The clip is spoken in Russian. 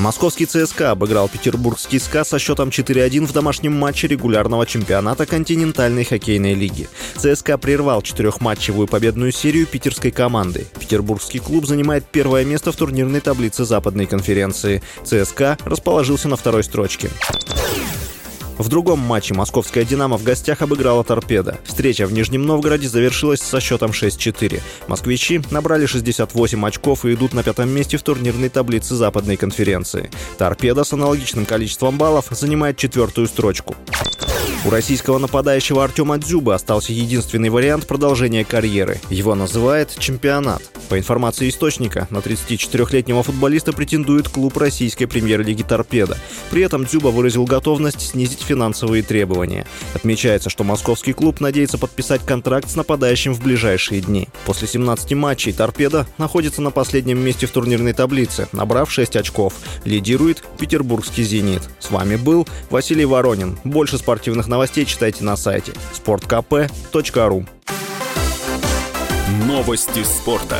Московский ЦСКА обыграл петербургский СКА со счетом 4-1 в домашнем матче регулярного чемпионата континентальной хоккейной лиги. ЦСКА прервал четырехматчевую победную серию питерской команды. Петербургский клуб занимает первое место в турнирной таблице западной конференции. ЦСКА расположился на второй строчке. В другом матче московская «Динамо» в гостях обыграла «Торпедо». Встреча в Нижнем Новгороде завершилась со счетом 6-4. Москвичи набрали 68 очков и идут на пятом месте в турнирной таблице Западной конференции. «Торпедо» с аналогичным количеством баллов занимает четвертую строчку. У российского нападающего Артема Дзюба остался единственный вариант продолжения карьеры. Его называют «чемпионат». По информации источника, на 34-летнего футболиста претендует клуб российской премьер-лиги «Торпедо». При этом Дзюба выразил готовность снизить финансовые требования. Отмечается, что московский клуб надеется подписать контракт с нападающим в ближайшие дни. После 17 матчей «Торпедо» находится на последнем месте в турнирной таблице, набрав 6 очков. Лидирует петербургский «Зенит». С вами был Василий Воронин. Больше спортивных новостей читайте на сайте sportkp.ru Новости спорта.